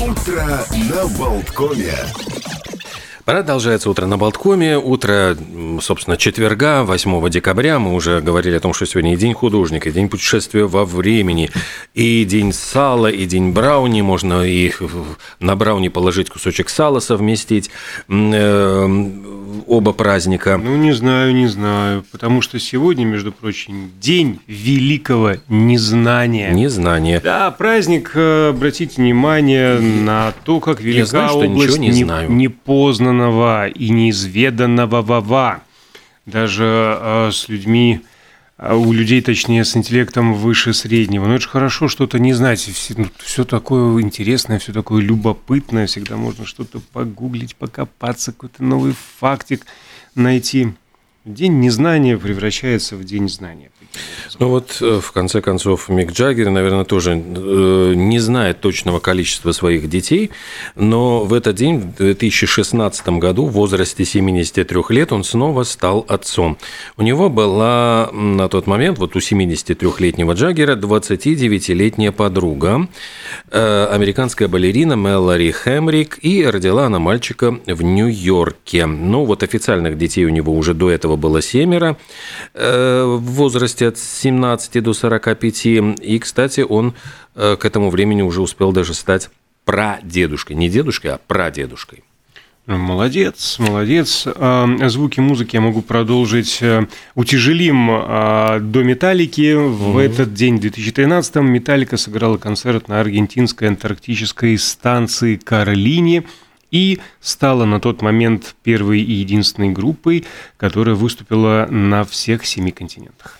Утро на Болткоме. Продолжается утро на Болткоме. Утро, собственно, четверга, 8 декабря. Мы уже говорили о том, что сегодня и день художника, и день путешествия во времени, и день сала, и день брауни. Можно и на брауни положить кусочек сала, совместить э, оба праздника. Ну, не знаю, не знаю. Потому что сегодня, между прочим, день великого незнания. Незнание. Да, праздник, э, обратите внимание на то, как велика знаю, что область ничего не знаю. непознанного и неизведанного вова. Даже э, с людьми, у людей, точнее, с интеллектом выше среднего. Но это же хорошо что-то не знать. Все, ну, все такое интересное, все такое любопытное. Всегда можно что-то погуглить, покопаться, какой-то новый фактик найти. День незнания превращается в день знания. Ну вот, э, в конце концов, Мик Джаггер, наверное, тоже э, не знает точного количества своих детей, но в этот день, в 2016 году, в возрасте 73 лет, он снова стал отцом. У него была на тот момент, вот у 73-летнего Джаггера, 29-летняя подруга, э, американская балерина Мэлори Хемрик, и родила она мальчика в Нью-Йорке. Ну вот официальных детей у него уже до этого было семеро в возрасте от 17 до 45. И, кстати, он э, к этому времени уже успел даже стать прадедушкой. Не дедушкой, а прадедушкой. Молодец, молодец. А, Звуки музыки я могу продолжить. Э, Утяжелим а, до Металлики. В этот день, в 2013-м, Металлика сыграла концерт на аргентинской антарктической станции Карлини и стала на тот момент первой и единственной группой, которая выступила на всех семи континентах.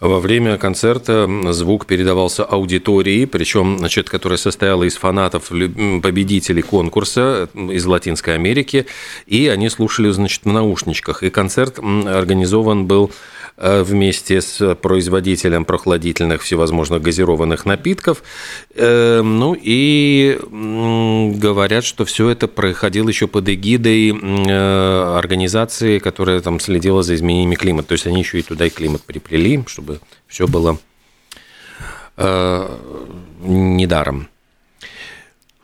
Во время концерта звук передавался аудитории, причем, значит, которая состояла из фанатов победителей конкурса из Латинской Америки, и они слушали, значит, в наушничках. И концерт организован был Э, вместе с производителем прохладительных всевозможных газированных напитков. Э, ну и говорят, что все это происходило еще под эгидой э, организации, которая там следила за изменениями климата. То есть они еще и туда и климат приплели, чтобы все было недаром.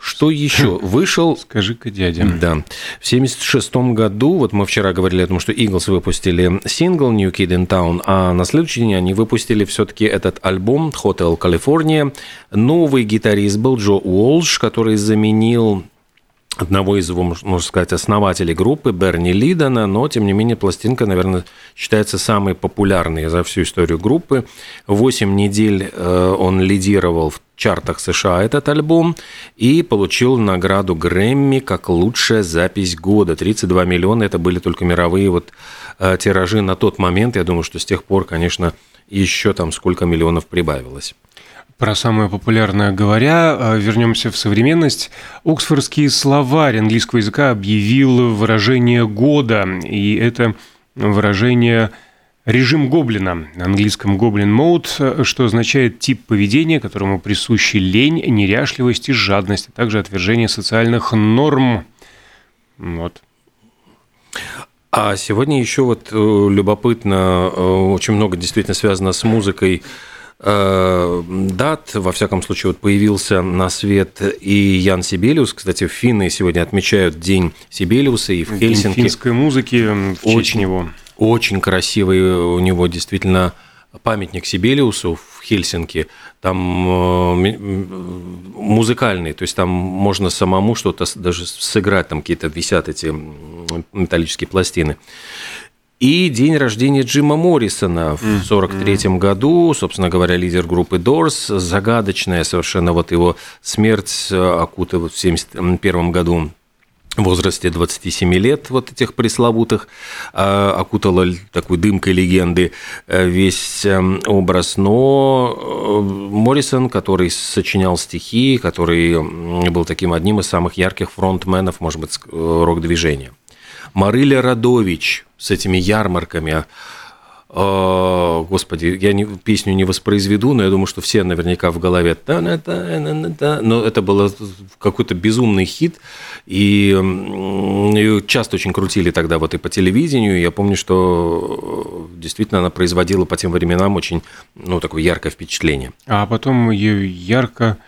Что еще? Вышел... Скажи-ка, дядя. Да. В 1976 году, вот мы вчера говорили о том, что Eagles выпустили сингл New Kid in Town, а на следующий день они выпустили все-таки этот альбом Hotel California. Новый гитарист был Джо Уолш, который заменил одного из его, можно сказать, основателей группы, Берни Лидона, но, тем не менее, пластинка, наверное, считается самой популярной за всю историю группы. Восемь недель э, он лидировал в чартах США этот альбом и получил награду Грэмми как лучшая запись года. 32 миллиона, это были только мировые вот э, тиражи на тот момент. Я думаю, что с тех пор, конечно, еще там сколько миллионов прибавилось. Про самое популярное говоря, э, вернемся в современность. Оксфордский словарь английского языка объявил выражение года, и это выражение режим гоблина, на английском гоблин мод, что означает тип поведения, которому присущи лень, неряшливость и жадность, а также отвержение социальных норм. Вот. А сегодня еще вот э, любопытно, э, очень много действительно связано с музыкой, дат. Во всяком случае, вот появился на свет и Ян Сибелиус. Кстати, финны сегодня отмечают День Сибелиуса и в Хельсинки. День финской музыки в честь очень, него. Очень красивый у него действительно памятник Сибелиусу в Хельсинки, там э, музыкальный, то есть там можно самому что-то даже сыграть, там какие-то висят эти металлические пластины. И день рождения Джима Моррисона в 1943 году, собственно говоря, лидер группы Doors, загадочная совершенно вот его смерть э, окутала в 1971 году в возрасте 27 лет, вот этих пресловутых, э, окутала такой дымкой легенды э, весь образ. Но Моррисон, который сочинял стихи, который был таким одним из самых ярких фронтменов, может быть, рок-движения. Марыля Радович с этими ярмарками. А, господи, я не, песню не воспроизведу, но я думаю, что все наверняка в голове. Но это был какой-то безумный хит, и, часто очень крутили тогда вот и по телевидению. Я помню, что действительно она производила по тем временам очень, ну, такое яркое впечатление. А потом ее ярко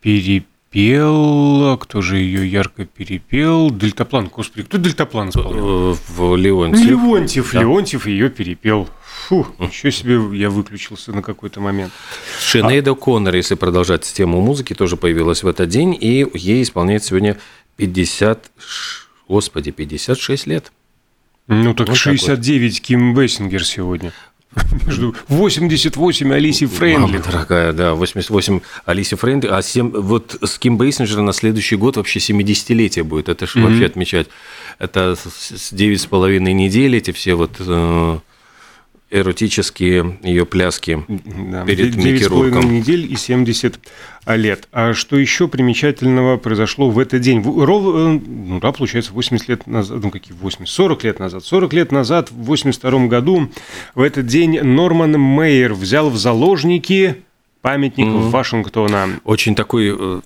пере перепел. Кто же ее ярко перепел? Дельтаплан. Господи, кто дельтаплан исполнял? Э, В Леонтьев. Леонтьев. Да. Леонтьев ее перепел. Фу, еще себе я выключился на какой-то момент. Шинейд О'Коннор, если продолжать тему музыки, тоже появилась в этот день, и ей исполняется сегодня 50, ш- господи, 56 лет. Ну так Вот так 69 Ким Бейсингер сегодня. Между 88 Алисе Фрейндлих. Мама дорогая, да, 88 Алисе Фрейндлих, а сем- вот с Ким Бейсингер на следующий год вообще 70-летие будет, это же вообще отмечать. Это с 9,5 недель эти все вот э, эротические ее пляски. Да, перед Микки Рурком. недель и 70 лет. А что еще примечательного произошло в этот день? Ров- э, ну да, получается, 80 лет назад, ну какие 80, 40 лет назад. 40 лет назад, в 82 году, в этот день Норман Мейер взял в заложники памятник Вашингтона. Очень такой э,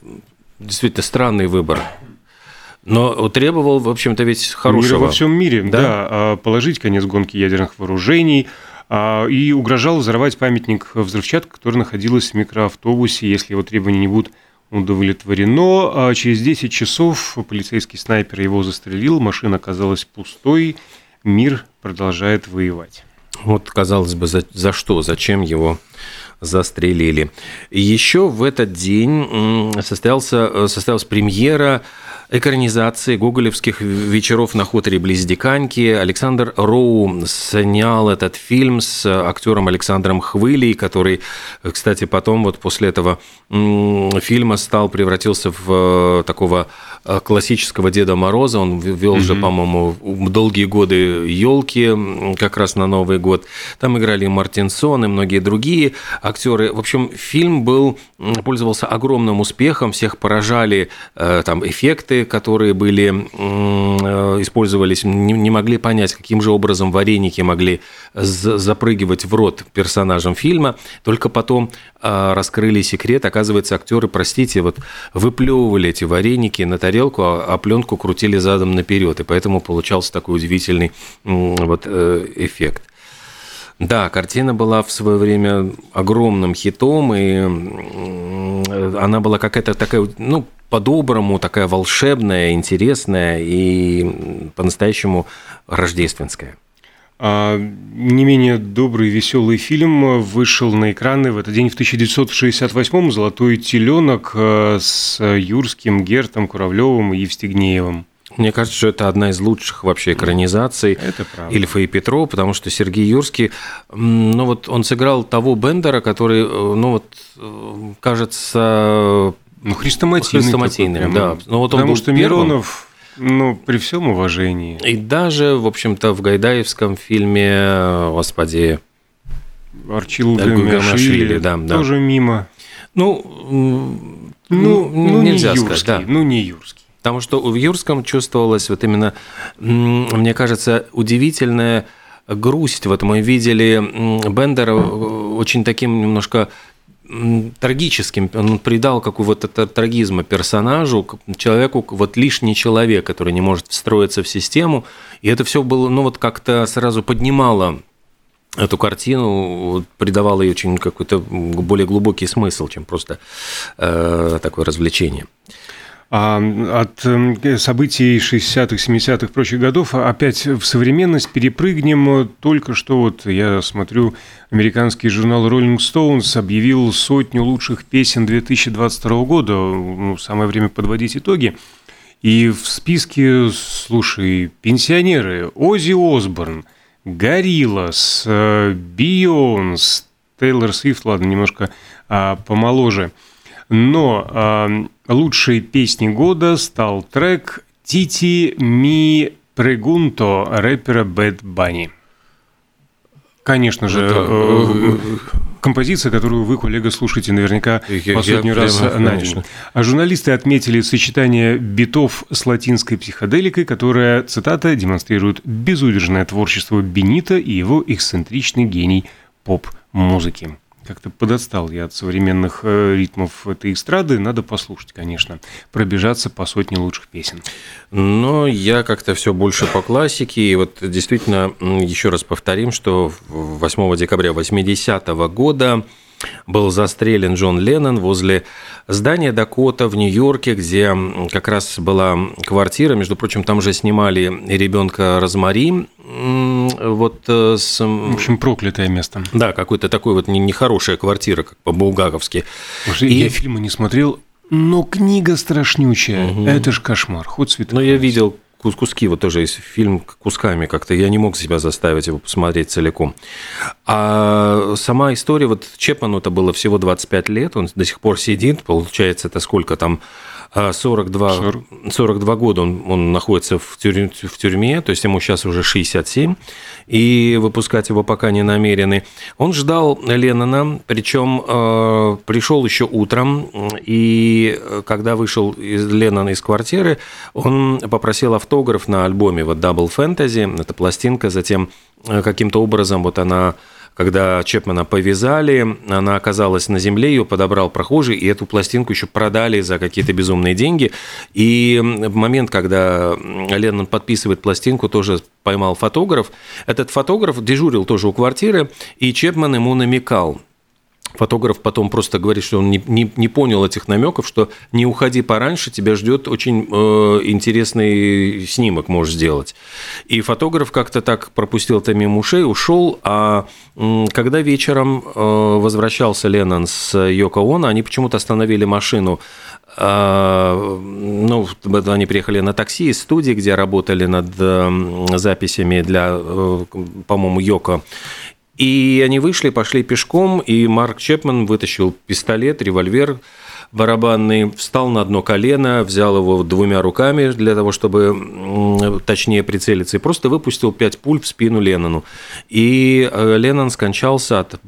действительно странный выбор. Но требовал, в общем-то, ведь Мира хорошего. во всем мире, да, Да. а, положить конец гонке ядерных вооружений и угрожал взорвать памятник взрывчатки, которая находилась в микроавтобусе, если его требования не будут удовлетворено. А Через 10 часов полицейский снайпер его застрелил, машина оказалась пустой, мир продолжает воевать. Вот, казалось бы, за, за что, зачем его застрелили. Еще в этот день состоялся, э, состоялась премьера экранизации гоголевских вечеров на хуторе близ Диканьки. Александр Роу снял этот фильм с актером Александром Хвылей, который, э, кстати, потом вот после этого фильма стал, превратился в э, такого э, классического Деда Мороза. Он вел же, по-моему, долгие годы елки как раз на Новый год. Там играли и Мартинсон, и многие другие актеры. В общем, фильм был, пользовался огромным успехом, всех поражали э, там эффекты, которые были, э, использовались, не, не могли понять, каким же образом вареники могли за- запрыгивать в рот персонажам фильма. Только потом э, раскрыли секрет. Оказывается, актеры, простите, вот выплевывали эти вареники на тарелку, а, а пленку крутили задом наперед, и поэтому получался такой удивительный вот э, эффект. Да, картина была в свое время огромным хитом, и она была какая-то такая, ну, по-доброму, такая волшебная, интересная и по-настоящему рождественская. А, не менее добрый веселый фильм вышел на экраны в этот день в 1968-м «Золотой теленок» э, с Юрским, Гертом, Куравлевым и Евстигнеевым. Мне кажется, что это одна из лучших вообще экранизаций Это правда. Ильфа и Петро, потому что Сергей Юрский, ну вот он сыграл того Бендера, который, э, ну вот, э, кажется, Ну, хрестоматийный. Хрестоматийный, такой да. Но вот он Потому был что первым. Миронов, ну, при всем уважении, и даже, в общем-то, в Гайдаевском фильме, э, господи, Арчил Гамашвили да, да. тоже мимо. ну, м, Ну, ну нельзя не сказать, Юрский, да. ну, не Юрский. Потому что в Юрском чувствовалась вот именно, мне кажется, удивительная грусть. Вот мы видели Бендера э, очень таким немножко трагическим, он придал какого-то тр- трагизма персонажу, человеку, вот лишний человек, который не может встроиться в систему, и это все было, ну вот как-то сразу поднимало эту картину, придавало ей очень какой-то более глубокий смысл, чем просто э, такое развлечение. А от эм, событий 60-х, 70-х, прочих годов опять в современность перепрыгнем. Только что вот я смотрю, американский журнал Rolling Stones объявил сотню лучших песен 2022 года. Ну, самое время подводить итоги. И в списке, слушай, пенсионеры, Оззи Осборн, Гориллас, Бионс, Тейлор Свифт, ладно, немножко а, помоложе. Но а, лучшей песней года стал трек «Тити ми прегунто» рэпера Bad Bunny. Конечно же, Это, э, композиция, которую вы, коллега, слушаете наверняка Я- по сотню я раз прямо, на день. А журналисты отметили сочетание битов с латинской психоделикой, которая, цитата, демонстрирует безудержное творчество Бенита и его эксцентричный гений поп-музыки. Как-то подотстал я от современных э, ритмов этой эстрады. Надо послушать, конечно. Пробежаться по сотне лучших песен. Но я как-то все больше по классике. И вот действительно, еще раз повторим, что 8 декабря 80 года был застрелен Джон Леннон возле здания Дакота в Нью-Йорке, где как раз была квартира. Между прочим, там же снимали ребенка Розмари. Вот э, с... В общем, проклятое место. Да, какой-то такой вот нехорошая квартира, как по-булгаковски. И... Я фильмы не смотрел, но книга страшнючая. Угу. Это же кошмар. Хоть цветы. Ну, я видел куски, вот тоже есть фильм кусками как-то, я не мог себя заставить его посмотреть целиком. А сама история, вот Чепману это было всего 25 лет, он до сих пор сидит, получается, это сколько там, 42, 40. 42 года он, он находится в, тюрь, в тюрьме, то есть ему сейчас уже 67, и выпускать его пока не намерены. Он ждал Леннона, причем э, пришел еще утром, и когда вышел из Леннона из квартиры, он попросил автограф на альбоме вот Double Fantasy, это пластинка, затем э, каким-то образом вот она когда Чепмана повязали, она оказалась на земле, ее подобрал прохожий, и эту пластинку еще продали за какие-то безумные деньги. И в момент, когда Леннон подписывает пластинку, тоже поймал фотограф. Этот фотограф дежурил тоже у квартиры, и Чепман ему намекал – Фотограф потом просто говорит, что он не, не, не понял этих намеков, что не уходи пораньше, тебя ждет очень э, интересный снимок, можешь сделать. И фотограф как-то так пропустил это мимо ушей, ушел, а э, когда вечером э, возвращался Леннон с Йоко Оно, они почему-то остановили машину э, ну, они приехали на такси из студии, где работали над э, записями для, э, по-моему, Йоко. И они вышли, пошли пешком, и Марк Чепман вытащил пистолет, револьвер барабанный, встал на одно колено, взял его двумя руками для того, чтобы точнее прицелиться, и просто выпустил пять пуль в спину Леннону. И э, Леннон скончался от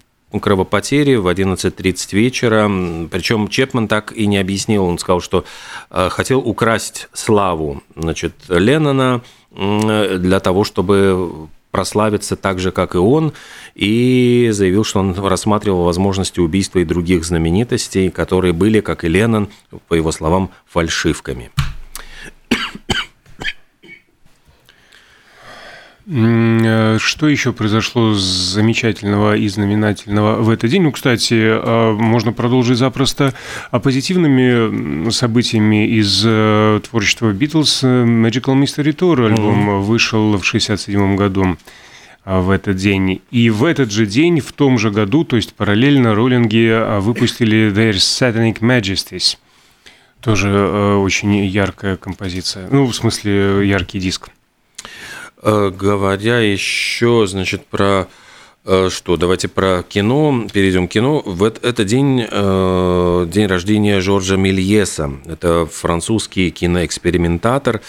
кровопотери в 11.30 вечера. Причем Чепман так и не объяснил. Он сказал, что э, хотел украсть славу значит, Леннона для того, чтобы прославиться так же, как и он, и заявил, что он рассматривал возможности убийства и других знаменитостей, которые были, как и Леннон, по его словам, фальшивками. Что еще произошло замечательного и знаменательного в этот день? Ну, кстати, э, можно продолжить запросто позитивными событиями из э, творчества Битлз. Magical Mystery Tour альбом mm-hmm. вышел в 1967 году в этот день. И в этот же день, в том же году, то есть параллельно, роллинги выпустили Their Satanic Majesties. Тоже очень яркая композиция. Ну, в смысле, яркий диск. Э, говоря еще, значит, про э, что? Давайте про кино. Перейдем к кино. В это день, э, день рождения Жоржа Мельеса. Это французский киноэкспериментатор,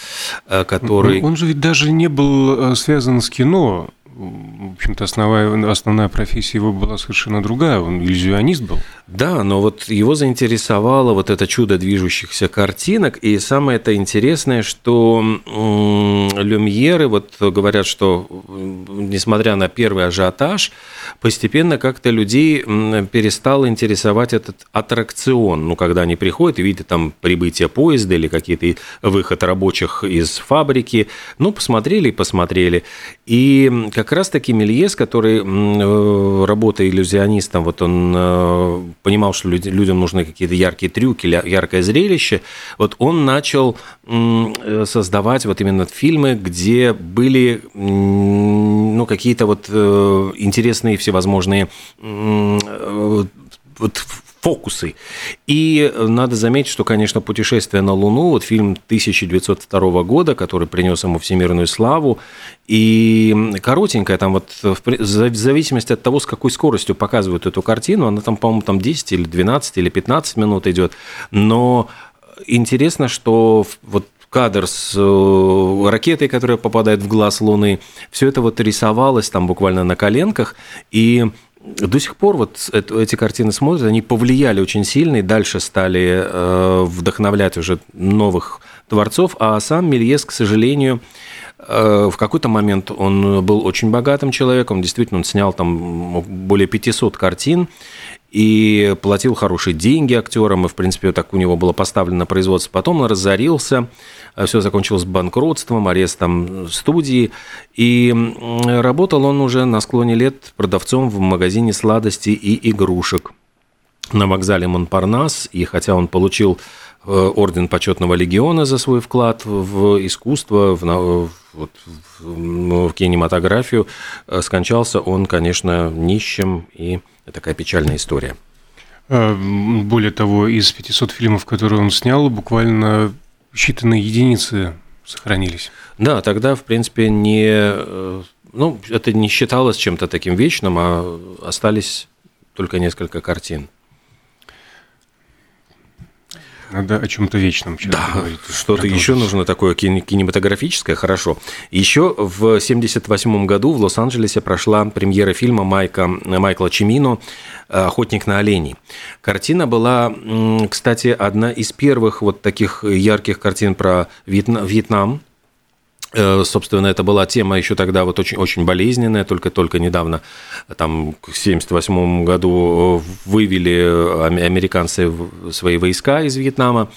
который... Он же ведь даже не был связан с кино в общем-то, основная, основная профессия его была совершенно другая, он иллюзионист был. Да, но вот его заинтересовало вот это чудо движущихся картинок, и самое это интересное, что люмьеры вот говорят, что несмотря на первый ажиотаж, постепенно как-то людей перестал интересовать этот аттракцион, ну, когда они приходят и видят там прибытие поезда или какие-то выход рабочих из фабрики, ну, посмотрели и посмотрели. И как раз-таки Мельес, который, э, работая иллюзионистом, вот он э, понимал, что людям нужны какие-то яркие трюки, яркое зрелище, вот он начал э, создавать вот именно фильмы, где были ну, какие-то вот интересные всевозможные вот фокусы. И надо заметить, что, конечно, «Путешествие на Луну», вот фильм 1902 года, который принес ему всемирную славу, и коротенькая, там вот в зависимости от того, с какой скоростью показывают эту картину, она там, по-моему, там 10 или 12 или 15 минут идет, но интересно, что вот кадр с э, ракетой, которая попадает в глаз Луны, все это вот рисовалось там буквально на коленках, и до сих пор вот эти картины смотрят, они повлияли очень сильно и дальше стали э, вдохновлять уже новых творцов, а сам Мельес, к сожалению, э, в какой-то момент он был очень богатым человеком, действительно, он снял там более 500 картин, и платил хорошие деньги актерам, и, в принципе, так у него было поставлено производство. Потом он разорился, все закончилось банкротством, арестом студии, и работал он уже на склоне лет продавцом в магазине сладостей и игрушек. на вокзале Монпарнас, и хотя он получил э, орден почетного легиона за свой вклад в искусство, в, вот, в, в кинематографию, э, скончался он, конечно, нищим, и такая печальная история. А, более того, из 500 фильмов, которые он снял, буквально считанные единицы сохранились. Да, тогда, в принципе, не, э, ну, это не считалось чем-то таким вечным, а остались только несколько картин. Надо о чем-то вечном сейчас да, говорить. Что-то еще нужно такое кинематографическое, хорошо. Еще в 1978 году в Лос-Анджелесе прошла премьера фильма Майка, Майкла Чимино «Охотник на оленей». Картина была, кстати, одна из первых вот таких ярких картин про Вьетнам, Э, собственно, это была тема еще тогда вот очень, очень болезненная, только-только недавно, там, в 1978 году вывели американцы свои войска из Вьетнама,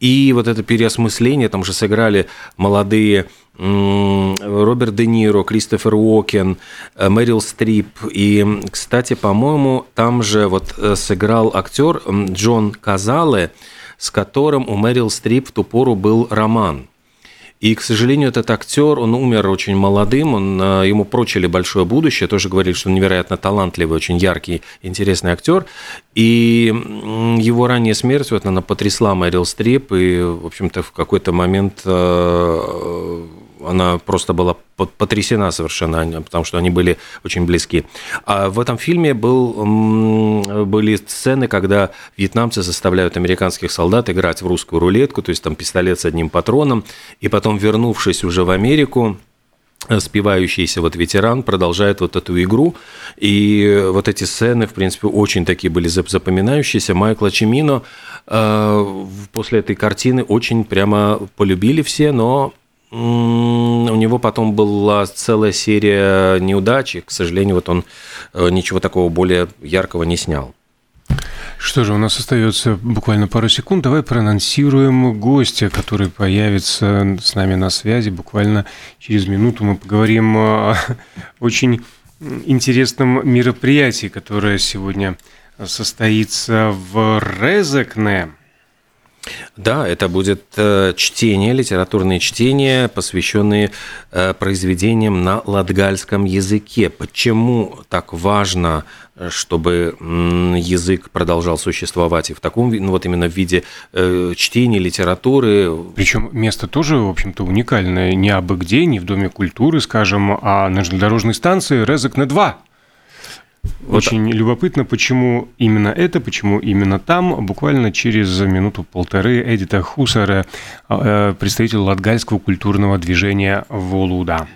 и вот это переосмысление, там же сыграли молодые Роберт Де Ниро, Кристофер Уокен, э, Мэрил Стрип. И, кстати, по-моему, там же вот э, сыграл актер Джон Казале, с которым у Мэрил Стрип в ту пору был роман – и, к сожалению, этот актер, он умер очень молодым, он, э, ему прочили большое будущее, тоже говорили, что он невероятно талантливый, очень яркий, интересный актер. И его ранняя смерть, вот она потрясла Мэрил Стрип, и, в общем-то, в какой-то момент э, она просто была потрясена совершенно, потому что они были очень близки. А в этом фильме был, были сцены, когда вьетнамцы заставляют американских солдат играть в русскую рулетку, то есть там пистолет с одним патроном, и потом, вернувшись уже в Америку, спивающийся вот ветеран продолжает вот эту игру. И вот эти сцены, в принципе, очень такие были запоминающиеся. Майкла Чимино э, после этой картины очень прямо полюбили все, но у него потом была целая серия неудач, и, к сожалению, вот он э, ничего такого более яркого не снял. Что же, у нас остается буквально пару секунд. Давай проанонсируем гостя, который появится с нами на связи. Буквально через минуту мы поговорим о очень интересном мероприятии, которое сегодня состоится в Резекне. Да, это будет э, чтение, литературные чтения, посвященные э, произведениям на латгальском языке. Почему так важно, э, чтобы язык продолжал существовать и в таком, ну вот именно в виде чтения, литературы? Причем место тоже, в общем-то, уникальное. Не абы где, не в Доме культуры, скажем, а на железнодорожной станции Резекне 2. Вот. Очень любопытно, почему именно это, почему именно там. Буквально через минуту-полторы Эдита Хусара, э, представитель латгальского культурного движения «Волуда».